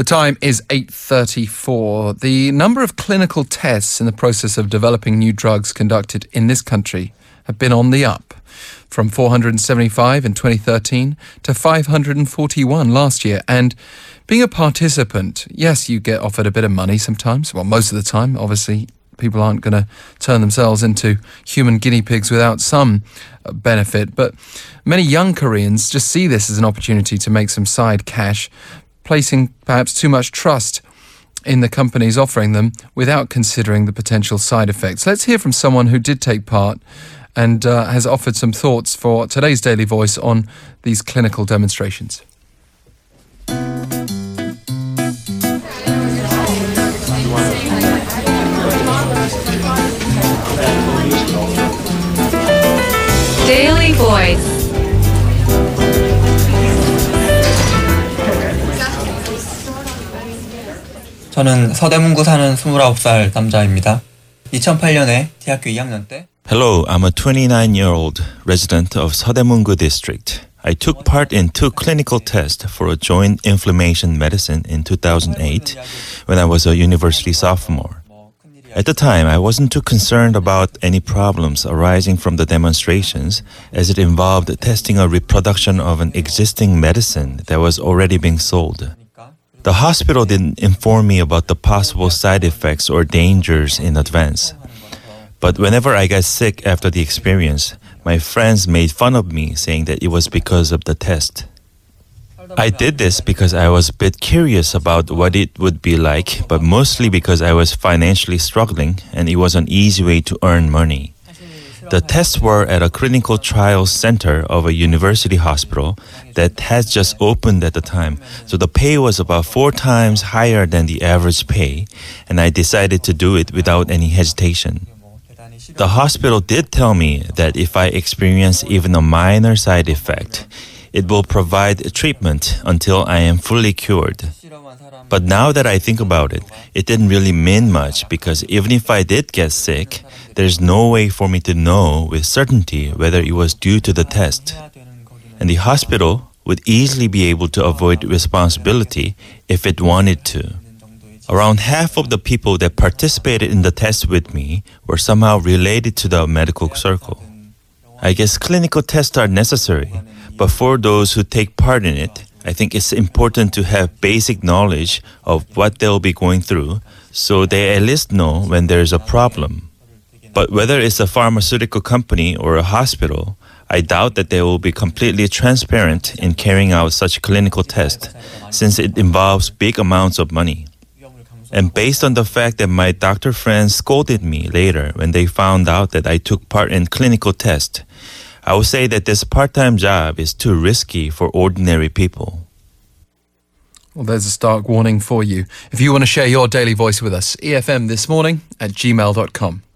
The time is 8:34. The number of clinical tests in the process of developing new drugs conducted in this country have been on the up from 475 in 2013 to 541 last year and being a participant, yes, you get offered a bit of money sometimes. Well, most of the time, obviously, people aren't going to turn themselves into human guinea pigs without some uh, benefit. But many young Koreans just see this as an opportunity to make some side cash, placing perhaps too much trust in the companies offering them without considering the potential side effects. Let's hear from someone who did take part and uh, has offered some thoughts for today's Daily Voice on these clinical demonstrations. Daily Voice. 저는 서대문구 사는 29살 남자입니다. 2008년에 대학교 2학년 때 Hello, I'm a 29 year old resident of Sodaemungu district. I took part in two clinical tests for a joint inflammation medicine in 2008 when I was a university sophomore. At the time, I wasn't too concerned about any problems arising from the demonstrations, as it involved testing a reproduction of an existing medicine that was already being sold. The hospital didn't inform me about the possible side effects or dangers in advance. But whenever I got sick after the experience, my friends made fun of me, saying that it was because of the test. I did this because I was a bit curious about what it would be like, but mostly because I was financially struggling and it was an easy way to earn money. The tests were at a clinical trials center of a university hospital that had just opened at the time, so the pay was about four times higher than the average pay, and I decided to do it without any hesitation. The hospital did tell me that if I experience even a minor side effect, it will provide treatment until I am fully cured. But now that I think about it, it didn't really mean much because even if I did get sick, there's no way for me to know with certainty whether it was due to the test. And the hospital would easily be able to avoid responsibility if it wanted to. Around half of the people that participated in the test with me were somehow related to the medical circle. I guess clinical tests are necessary, but for those who take part in it, I think it's important to have basic knowledge of what they'll be going through so they at least know when there's a problem. But whether it's a pharmaceutical company or a hospital, I doubt that they will be completely transparent in carrying out such clinical tests since it involves big amounts of money. And based on the fact that my doctor friends scolded me later when they found out that I took part in clinical tests, I would say that this part-time job is too risky for ordinary people. Well, there's a stark warning for you. If you want to share your daily voice with us, EFM this morning at gmail.com.